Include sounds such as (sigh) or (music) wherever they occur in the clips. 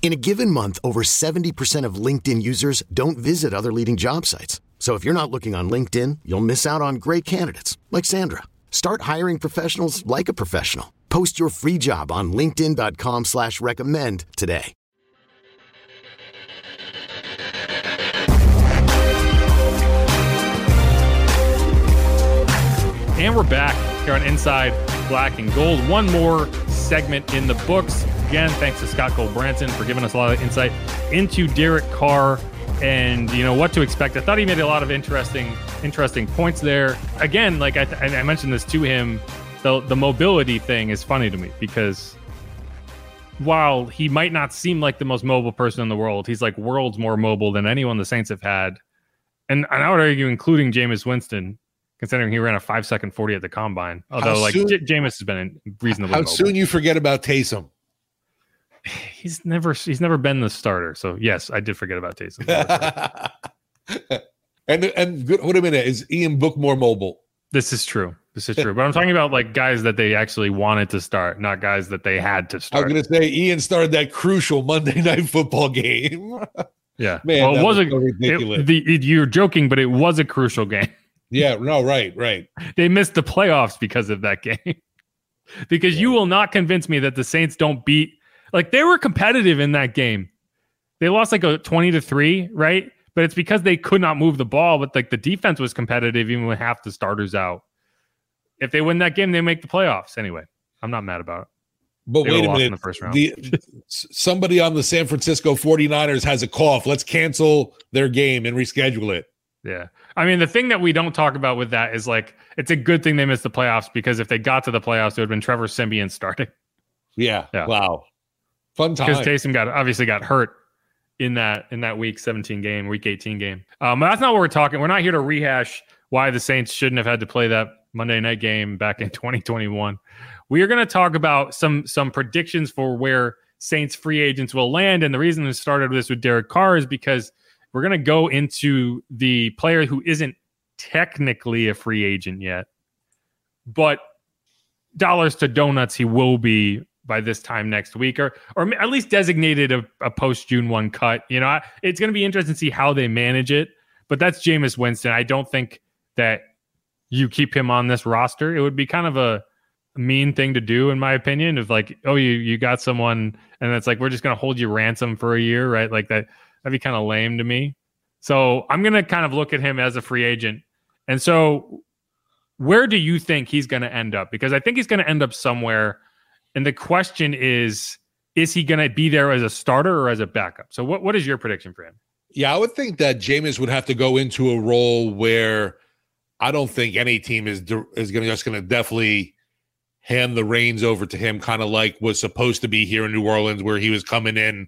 In a given month, over 70% of LinkedIn users don't visit other leading job sites. So if you're not looking on LinkedIn, you'll miss out on great candidates like Sandra. Start hiring professionals like a professional. Post your free job on LinkedIn.com slash recommend today. And we're back here on Inside Black and Gold. One more segment in the books. Again, thanks to Scott Gulbransen for giving us a lot of insight into Derek Carr and you know what to expect. I thought he made a lot of interesting interesting points there. Again, like I, I mentioned this to him, the the mobility thing is funny to me because while he might not seem like the most mobile person in the world, he's like worlds more mobile than anyone the Saints have had. And, and I would argue, including Jameis Winston, considering he ran a five second 40 at the combine. Although, How like, soon- J- Jameis has been reasonably How mobile. soon you forget about Taysom? He's never he's never been the starter. So, yes, I did forget about Taysom. (laughs) and and good, wait a minute, is Ian Book more mobile? this is true. This is true. But I'm talking about like guys that they actually wanted to start, not guys that they had to start. I'm going to say Ian started that crucial Monday (laughs) night football game. yeah. (laughs) Man, well, it was, was a, so ridiculous. it- the, it- you're joking, but it was a crucial game. yeah, no, right, right. they missed the playoffs because of that game. because you will not convince me that the Saints don't beat like they were competitive in that game. They lost like a 20 to 3, right? But it's because they could not move the ball, but like the defense was competitive even with half the starters out. If they win that game, they make the playoffs. Anyway, I'm not mad about it. But They wait a minute. the first round. The, somebody on the San Francisco 49ers has a cough. Let's cancel their game and reschedule it. Yeah. I mean, the thing that we don't talk about with that is like it's a good thing they missed the playoffs because if they got to the playoffs, it would have been Trevor Siemian starting. Yeah. Yeah. Wow. Fun time. because Taysom got obviously got hurt in that in that week 17 game, week 18 game. Um, but that's not what we're talking. We're not here to rehash why the Saints shouldn't have had to play that Monday night game back in (laughs) 2021. We are going to talk about some some predictions for where Saints free agents will land, and the reason we started this with Derek Carr is because we're going to go into the player who isn't technically a free agent yet, but dollars to donuts he will be by this time next week or or at least designated a, a post June 1 cut. You know, I, it's going to be interesting to see how they manage it, but that's Jameis Winston. I don't think that you keep him on this roster. It would be kind of a mean thing to do in my opinion of like, oh, you you got someone and it's like we're just going to hold you ransom for a year, right? Like that that'd be kind of lame to me. So, I'm going to kind of look at him as a free agent. And so where do you think he's going to end up? Because I think he's going to end up somewhere. And the question is, is he going to be there as a starter or as a backup? So, what, what is your prediction for him? Yeah, I would think that Jameis would have to go into a role where I don't think any team is is going to just going to definitely hand the reins over to him, kind of like was supposed to be here in New Orleans, where he was coming in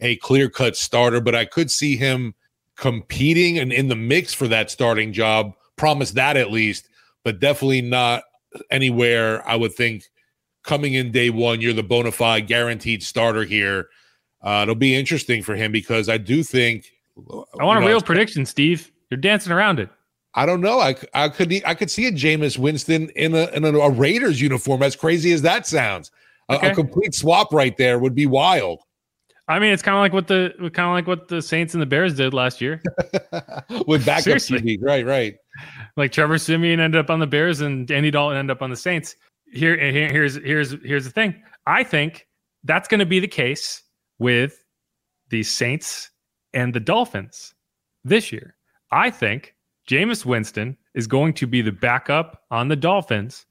a clear cut starter. But I could see him competing and in the mix for that starting job. Promise that at least, but definitely not anywhere. I would think coming in day one, you're the bona fide guaranteed starter here. Uh, it'll be interesting for him because I do think I want a know, real prediction, Steve. You're dancing around it. I don't know. I, I could I could see a Jameis Winston in a in a, a Raiders uniform. As crazy as that sounds, a, Okay. a complete swap right there would be wild. I mean, it's kind of like what the kind of like what the Saints and the Bears did last year. (laughs) With backup Seriously. QBs. right? Right. like Trevor Siemian ended up on the Bears and Andy Dalton ended up on the Saints. Here, here here's here's here's the thing. I think that's going to be the case with the Saints and the Dolphins this year. I think Jameis Winston is going to be the backup on the Dolphins.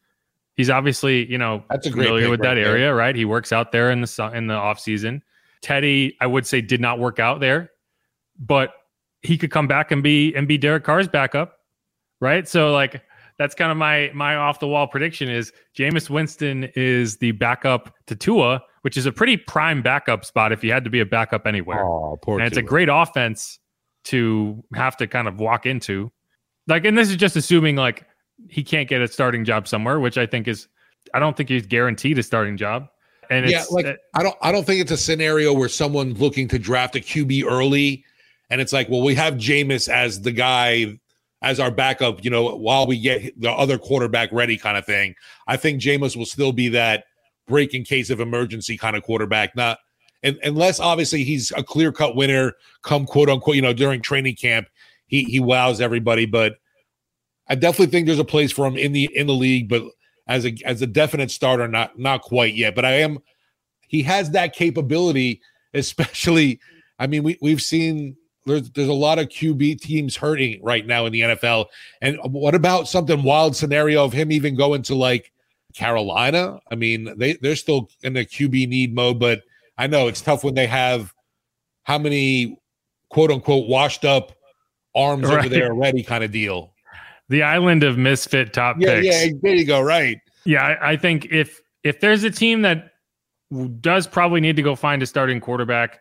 He's obviously, you know, That's a familiar with right that there. area, right? He works out there in the in the off season. Teddy, I would say, did not work out there, but he could come back and be and be Derek Carr's backup, right? So like that's kind of my my off the wall prediction is Jameis Winston is the backup to Tua, which is a pretty prime backup spot if you had to be a backup anywhere. Oh, poor and it's a great offense to have to kind of walk into. Like, and this is just assuming like he can't get a starting job somewhere, which I think is I don't think he's guaranteed a starting job. And yeah, it's like uh, I don't I don't think it's a scenario where someone's looking to draft a QB early and it's like, well, we have Jameis as the guy as our backup, you know, while we get the other quarterback ready kind of thing. I think Jameis will still be that break in case of emergency kind of quarterback, not and unless obviously he's a clear cut winner come quote unquote, you know, during training camp, he he wows everybody, but I definitely think there's a place for him in the in the league, but as a as a definite starter, not not quite yet. But I am he has that capability, especially. I mean, we we've seen there's there's a lot of QB teams hurting right now in the NFL. And what about something wild scenario of him even going to like Carolina? I mean, they they're still in the QB need mode, but I know it's tough when they have how many quote unquote washed up arms over there already kind of deal. the island of misfit top Yeah, picks. yeah, there you go. Right. Yeah, I, I think if if there's a team that does probably need to go find a starting quarterback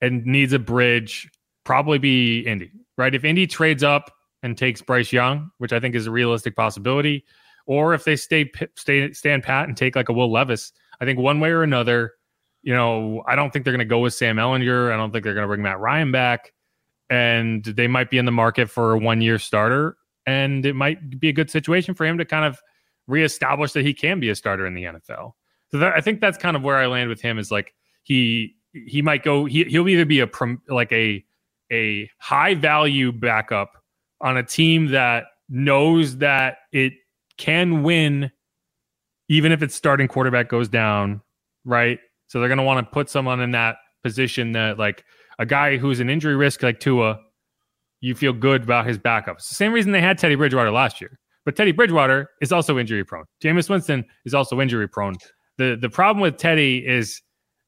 and needs a bridge, probably be Indy, right? If Indy trades up and takes Bryce Young, which I think is a realistic possibility, or if they stay stay stand pat and take like a Will Levis, I think one way or another, you know, I don't think they're going to go with Sam Ehlinger. I don't think they're going to bring Matt Ryan back, and they might be in the market for a one year starter, and it might be a good situation for him to kind of reestablish that he can be a starter in the NFL. So that, I think that's kind of where I land with him is like he he might go he he'll either be a prom, like a a high value backup on a team that knows that it can win even if its starting quarterback goes down, right? So they're going to want to put someone in that position that like a guy who's an injury risk like Tua, you feel good about his backup. It's the same reason they had Teddy Bridgewater last year. But Teddy Bridgewater is also injury prone. Jameis Winston is also injury prone. The the problem with Teddy is,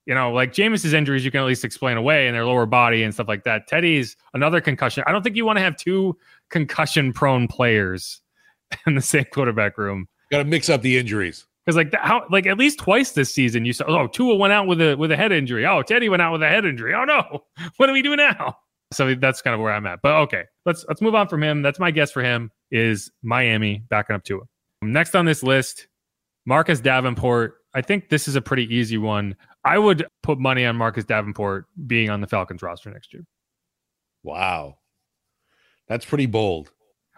you know, like Jameis's injuries you can at least explain away in their lower body and stuff like that. Teddy's another concussion. I don't think you want to have two concussion prone players (laughs) in the same quarterback room. Got to mix up the injuries. Because like that, how like at least twice this season you saw oh Tua went out with a with a head injury. Oh Teddy went out with a head injury. Oh no, (laughs) what do we do now? So that's kind of where I'm at. But okay, let's let's move on from him. That's my guess for him is Miami backing up Tua. Next on this list, Marcus Davenport. I think this is a pretty easy one. I would put money on Marcus Davenport being on the Falcons roster next year. Wow. That's pretty bold.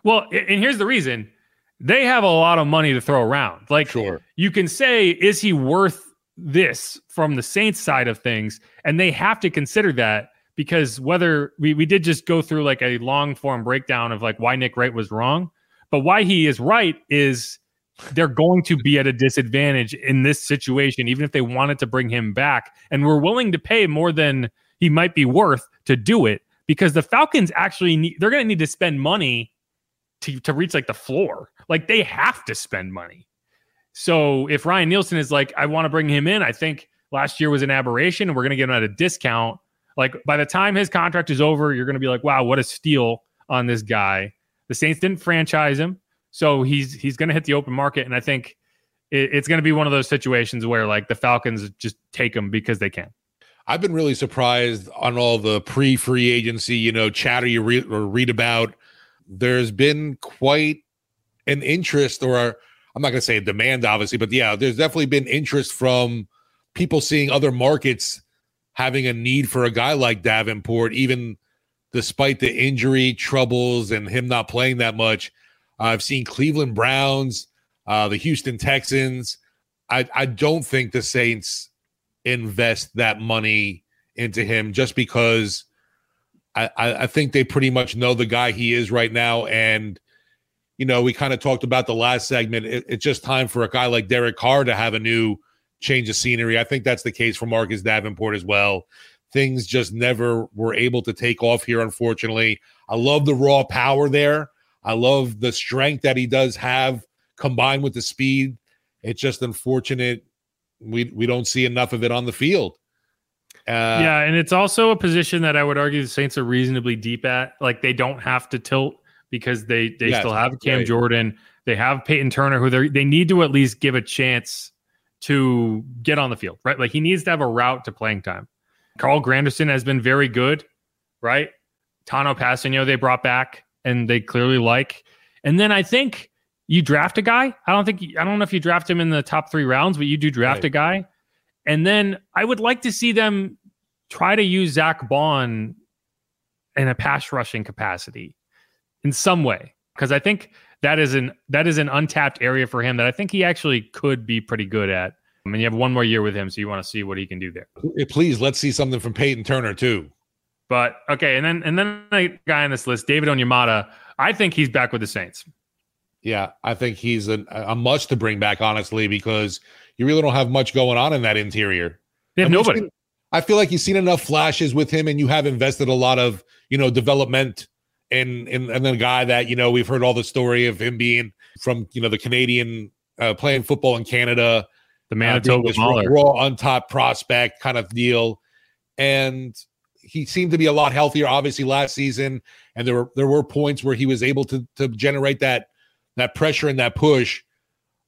Well, and here's the reason. They have a lot of money to throw around. Like Sure. you can say, is he worth this from the Saints side of things? And they have to consider that because whether we, we did just go through like a long form breakdown of like why Nick Wright was wrong, but why he is right is they're going to be at a disadvantage in this situation, even if they wanted to bring him back. And we're willing to pay more than he might be worth to do it because the Falcons actually need, they're going to need to spend money to, to reach like the floor. Like they have to spend money. So if Ryan Nielsen is like, I want to bring him in, I think last year was an aberration and we're going to get him at a discount. Like by the time his contract is over, you're going to be like, wow, what a steal on this guy. The Saints didn't franchise him. So he's he's going to hit the open market. And I think it, it's going to be one of those situations where like the Falcons just take him because they can. I've been really surprised on all the pre free agency, you know, chatter you read or read about. There's been quite an interest, or I'm not going to say a demand, obviously, but yeah, there's definitely been interest from people seeing other markets having a need for a guy like Davenport, even despite the injury troubles and him not playing that much. I've seen Cleveland Browns, uh, the Houston Texans. I, I don't think the Saints invest that money into him just because I, I, I think they pretty much know the guy he is right now. And, you know, we kind of talked about the last segment. It, it's just time for a guy like Derek Carr to have a new change of scenery. I think that's the case for Marcus Davenport as well. Things just never were able to take off here, unfortunately. I love the raw power there. I love the strength that he does have combined with the speed It's just unfortunate we we don't see enough of it on the field. Uh, yeah, and it's also a position that I would argue the Saints are reasonably deep at. Like they don't have to tilt because they they yes, still have Cam right. Jordan, they have Peyton Turner, who they they need to at least give a chance to get on the field, right? Like he needs to have a route to playing time. Carl Granderson has been very good, right? Tanoh Kpassagnon they brought back and they clearly like. And then I think you draft a guy. I don't think I don't know if you draft him in the top three rounds, but you do draft right. a guy. And then I would like to see them try to use Zack Baun in a pass rushing capacity in some way. Because I think that is an that is an untapped area for him that I think he actually could be pretty good at. I mean, you have one more year with him, so you want to see what he can do there. Please, let's see something from Peyton Turner too. But okay, and then and then a guy on this list, David Onyemata. I think he's back with the Saints. Yeah, I think he's a, a must to bring back, honestly, because you really don't have much going on in that interior. They have nobody. Seen, I feel like you've seen enough flashes with him, and you have invested a lot of you know development in in and then a guy that you know we've heard all the story of him being from you know the Canadian uh, playing football in Canada, the Manitoba uh, raw on top prospect kind of deal, and he seemed to be a lot healthier obviously last season, and there were there were points where he was able to to generate that that pressure and that push.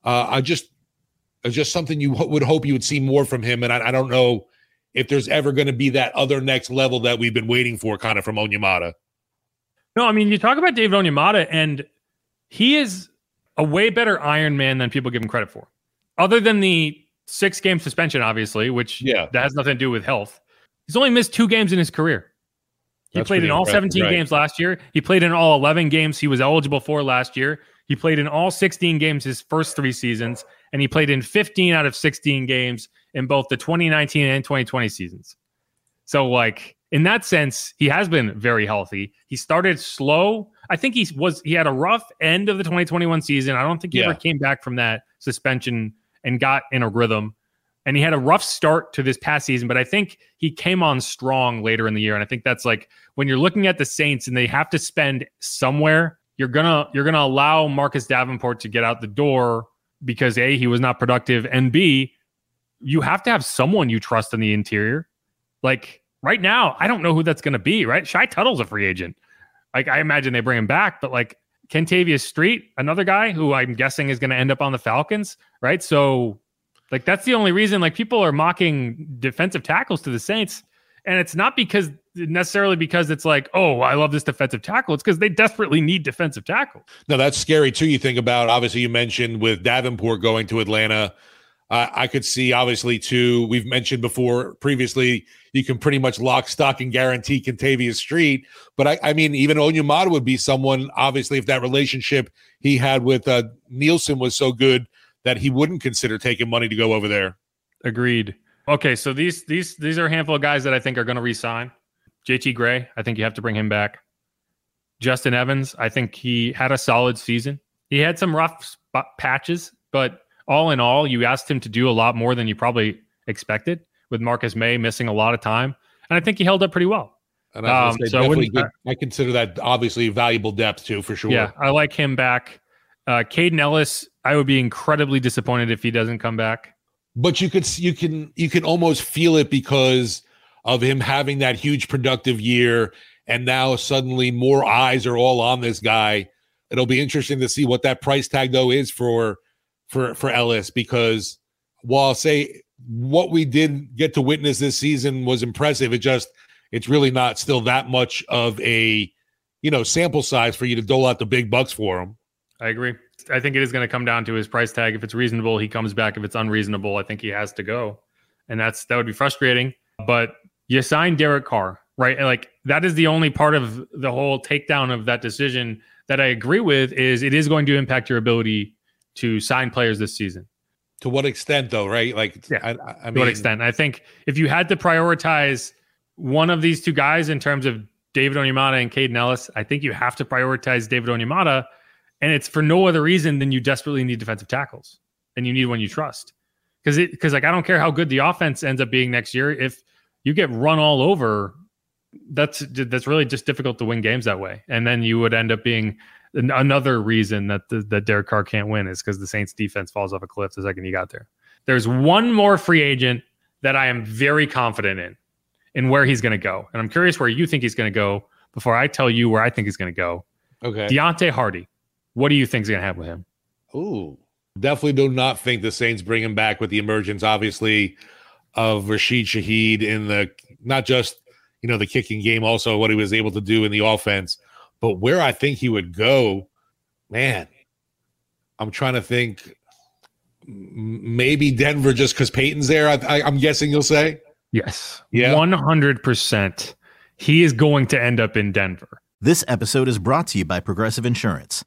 Uh, I just, it's just something you would hope you would see more from him. And I, I don't know if there's ever going to be that other next level that we've been waiting for, kind of from Onyemata. No, I mean you talk about David Onyemata, and he is a way better Iron Man than people give him credit for. Other than the six game suspension, obviously, which yeah, that has nothing to do with health. He's only missed two games in his career. He That's played in all 17 right. games last year. He played in all 11 games he was eligible for last year. He played in all 16 games his first three seasons, and he played in 15 out of 16 games in both the 2019 and 2020 seasons. So, like in that sense, he has been very healthy. He started slow. I think he was he had a rough end of the 2021 season. I don't think he yeah. ever came back from that suspension and got in a rhythm. And he had a rough start to this past season, but I think he came on strong later in the year. And I think that's like when you're looking at the Saints and they have to spend somewhere you're gonna you're gonna allow Marcus Davenport to get out the door because a he was not productive and b you have to have someone you trust in the interior. Like right now, I don't know who that's gonna be. Right, Shy Tuttle's a free agent. Like I imagine they bring him back, but like Kentavius Street, another guy who I'm guessing is to end up on the Falcons, right? So, like that's the only reason. Like people are mocking defensive tackles to the Saints, and it's not because necessarily because it's like, oh, I love this defensive tackle. It's because they desperately need defensive tackle. No, that's scary too. You think about obviously you mentioned with Davenport going to Atlanta. Uh, I could see obviously too. We've mentioned before previously you can pretty much lock, stock, and guarantee Kentavius Street. But I, I mean, even Onyemata would be someone obviously if that relationship he had with uh, Nielsen was so good that he wouldn't consider taking money to go over there. Agreed. Okay, so these these these are a handful of guys that I think are going to resign. JT Gray, I think you have to bring him back. Justin Evans, I think he had a solid season. He had some rough spot patches, but all in all, you asked him to do a lot more than you probably expected with Marcus Maye missing a lot of time. And I think he held up pretty well. And I, um, so good, I consider that obviously valuable depth too, for sure. Yeah, I like him back. Uh, Kaden Elliss, I would be incredibly disappointed if he doesn't come back. But you could you can you can almost feel it because of him having that huge productive year and now suddenly more eyes are all on this guy. It'll be interesting to see what that price tag though is for for for Elliss because while I'll say what we did get to witness this season was impressive it just it's really not still that much of a you know sample size for you to dole out the big bucks for him. I agree i think it is going to come down to his price tag if it's reasonable he comes back if it's unreasonable i think he has to go and that's that would be frustrating but you sign Derek Carr, right? And like that is the only part of the whole takedown of that decision that I agree with is it is going to impact your ability to sign players this season. To what extent, though, right? Like, yeah, I, I mean, to what extent? I think if you had to prioritize one of these two guys in terms of David Onyemata and Kaden Elliss, I think you have to prioritize David Onyemata, and it's for no other reason than you desperately need defensive tackles and you need one you trust. Because it because like I don't care how good the offense ends up being next year if you get run all over that's that's really just difficult to win games that way and then you would end up being another reason that the, that Derek Carr can't win is because the Saints defense falls off a cliff the second he got there. There's one more free agent that I am very confident in, in where he's going to go, and I'm curious where you think he's going to go before I tell you where I think he's going to go. Okay, Deonte Harty. What do you think is going to happen with him? Ooh, definitely do not think the Saints bring him back with the emergence, obviously, of Rashid Shaheed in the not just you know the kicking game, also what he was able to do in the offense. But where I think he would go, man, I'm trying to think. Maybe Denver, just because Payton's there. I, I, I'm guessing you'll say. Yes. Yeah. 100%. He is going to end up in Denver. This episode is brought to you by Progressive Insurance.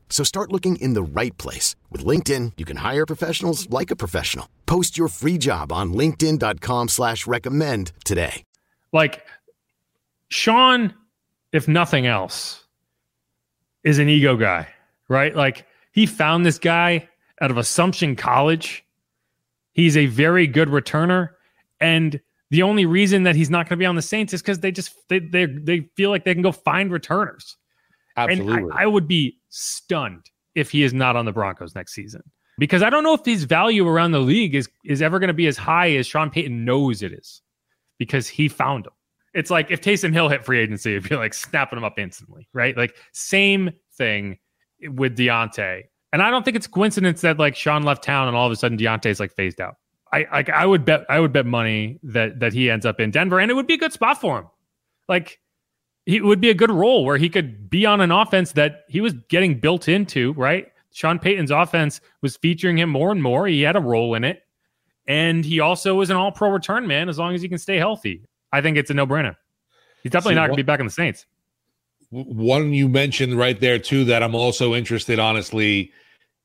So start looking in the right place. With LinkedIn, you can hire professionals like a professional. Post your free job on linkedin.com slash recommend today. Like, Sean, if nothing else, is an ego guy, right? Like, he found this guy out of Assumption College. He's a very good returner. And the only reason that he's not going to be on the Saints is because they just they, they they feel like they can go find returners. Absolutely, And I, I would be stunned if he is not on the Broncos next season because I don't know if his value around the league is is ever going to be as high as Sean Payton knows it is because he found him. It's like if Taysom Hill hit free agency, it'd be like snapping him up instantly, right? Like same thing with Deonte. And I don't think it's coincidence that like Sean left town and all of a sudden Deonte's like phased out. I like I would bet I would bet money that that he ends up in Denver and it would be a good spot for him. Like he would be a good role where he could be on an offense that he was getting built into, right? Sean Payton's offense was featuring him more and more. He had a role in it. And he also is an all pro return man as long as he can stay healthy. I think it's a no brainer. He's definitely See, not going to be back in the Saints. one you mentioned right there too that I'm also interested, honestly,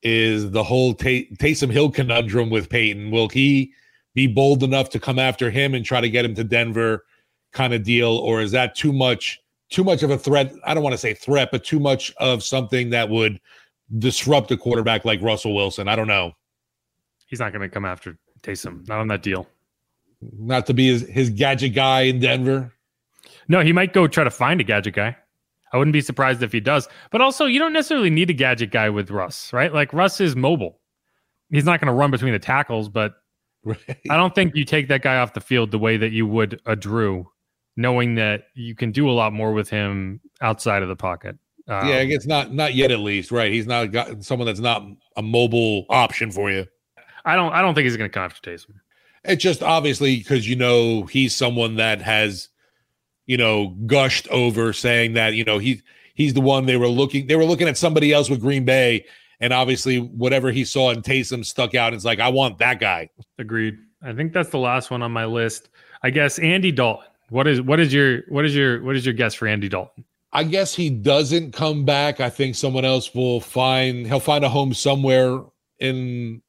is the whole Tay- Taysom Hill conundrum with Payton. Will he be bold enough to come after him and try to get him to Denver, kind of deal, or is that too much? Too much of a threat. I don't want to say threat, but too much of something that would disrupt a quarterback like Russell Wilson. I don't know. He's not going to come after Taysom. Not on that deal. Not to be his, his gadget guy in Denver. No, he might go try to find a gadget guy. I wouldn't be surprised if he does. But also, you don't necessarily need a gadget guy with Russ, right? Like Russ is mobile. He's not going to run between the tackles, but (laughs) Right. I don't think you take that guy off the field the way that you would a Drew, knowing that you can do a lot more with him outside of the pocket. Um, yeah, I guess not not yet at least. Right. He's not got someone that's not a mobile option for you. I don't. I don't think he's going to come after Taysom. It's just obviously because you know he's someone that has, you know, gushed over saying that you know he he's the one they were looking they were looking at somebody else with Green Bay, and obviously whatever he saw in Taysom stuck out. It's like I want that guy. Agreed. I think that's the last one on my list. I guess Andy Dalton. What is what is your what is your what is your guess for Andy Dalton? I guess he doesn't come back. I think someone else will find he'll find a home somewhere in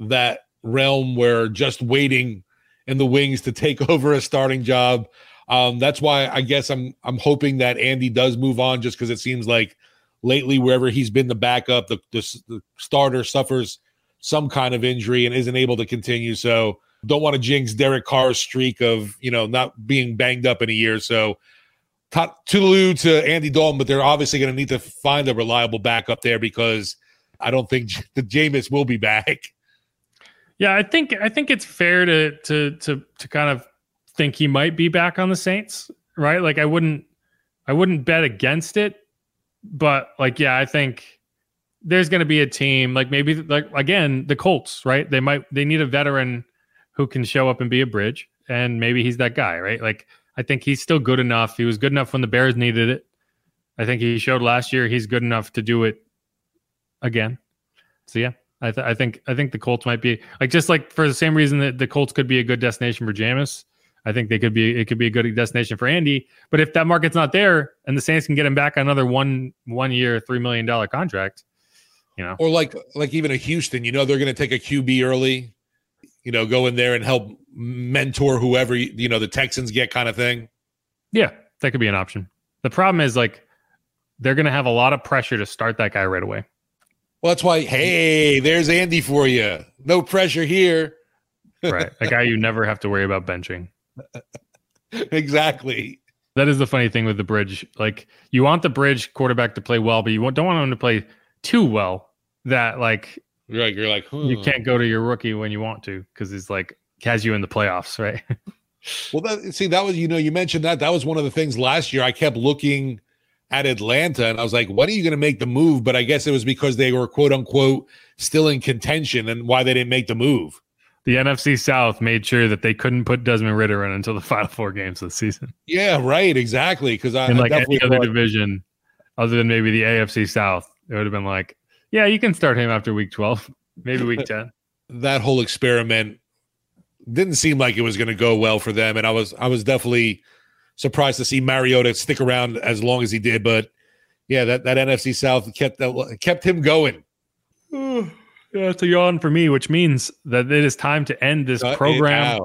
that realm where just waiting in the wings to take (laughs) over a starting job. Um, that's why I guess I'm I'm hoping that Andy does move on just because it seems like lately wherever he's been the backup, the, the the starter suffers some kind of injury and isn't able to continue. So don't want to jinx Derek Carr's streak of you know not being banged up in a year. So Tulu to Andy Dalton, but they're obviously going to need to find a reliable backup there because I don't think (laughs) J- the Jameis will be back. Yeah, I think I think it's fair to to to to kind of think he might be back on the Saints, right? Like I wouldn't I wouldn't bet against it, but like yeah, I think there's going to be a team like maybe like again the Colts, right? They might they need a veteran who can show up and be a bridge. and maybe he's that guy, right? Like I think he's still good enough. He was good enough when the Bears needed it. I think he showed last year he's good enough to do it again. So yeah, I, th- I think I think the Colts might be like just like for the same reason that the Colts could be a good destination for Jameis. I think they could be it could be a good destination for Andy. But if that market's not there and the Saints can get him back another one one year three million dollar contract, you know, or like like even a Houston, you know, they're going to take a QB early, you know, go in there and help mentor whoever you know the Texans get kind of thing. Yeah, that could be an option. The problem is like they're going to have a lot of pressure to start that guy right away. Well, that's why. Hey, there's Andy for you. No pressure here. (laughs) right, a guy you never have to worry about benching. exactly. That is the funny thing with the bridge. Like you want the bridge quarterback to play well, but you don't want him to play too well. That like you're like you're like you can't go to your rookie when you want to because he's like has you in the playoffs, (laughs) right? well, that, see that was you know you mentioned that that was one of the things last year. I kept looking at Atlanta, and I was like, when are you going to make the move? But I guess it was because they were quote unquote still in contention and why they didn't make the move. The NFC South made sure that they couldn't put Desmond Ridder in until the (laughs) final four games of the season. Yeah, right, exactly. Because I in like any other thought- division, other than maybe the AFC South, it would have been like, yeah, you can start him after week twelve, (laughs) maybe week (laughs) ten. That whole experiment didn't seem like it was going to go well for them, and I was I was definitely surprised to see Mariota stick around as long as he did. But yeah, that, that NFC South kept that, kept him going. yeah, it's a yawn for me, which means that it is time to end this Cut program.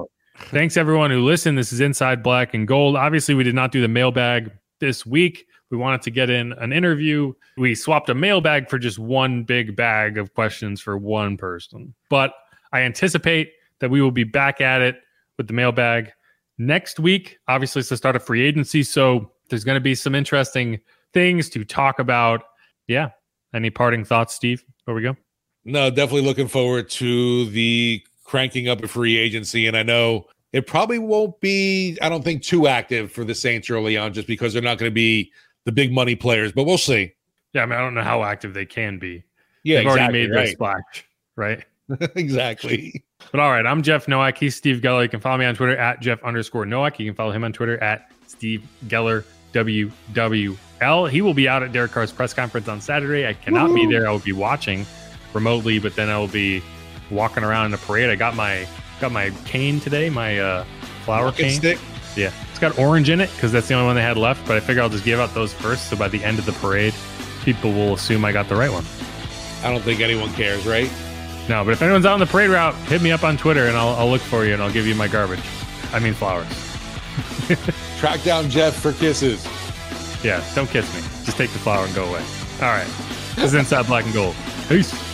Thanks everyone who listened. This is Inside Black and Gold. Obviously, we did not do the mailbag this week. We wanted to get in an interview. We swapped a mailbag for just one big bag of questions for one person. But I anticipate that we will be back at it with the mailbag next week. Obviously, it's the start of free agency. So there's going to be some interesting things to talk about. Yeah. Any parting thoughts, Steve, before we go? No, definitely looking forward to the cranking up a free agency. And I know it probably won't be, I don't think, too active for the Saints early on just because they're not going to be the big money players, but we'll see. Yeah. I mean, I don't know how active they can be. Yeah. They've exactly, already made right. their splash, right? (laughs) exactly. But all right, I'm Jeff Nowak. He's Steve Geller. You can follow me on Twitter at Jeff underscore Nowak. You can follow him on Twitter at Steve Geller WWL. He will be out at Derek Carr's press conference on Saturday. I cannot Woo-hoo. be there. I will be watching remotely, but then I will be walking around in the parade. I got my got my cane today, my uh, flower Walking cane. Stick. Yeah, got orange in it because that's the only one they had left. But I figure I'll just give out those first, so by the end of the parade, people will assume I got the right one. I don't think anyone cares, right? No, but if anyone's out on the parade route, hit me up on Twitter and I'll, I'll look for you and I'll give you my garbage. I mean flowers. (laughs) Track down Jeff for kisses. Yeah, don't kiss me. Just take the flower and go away. All right. This is Inside Black and Gold. Peace.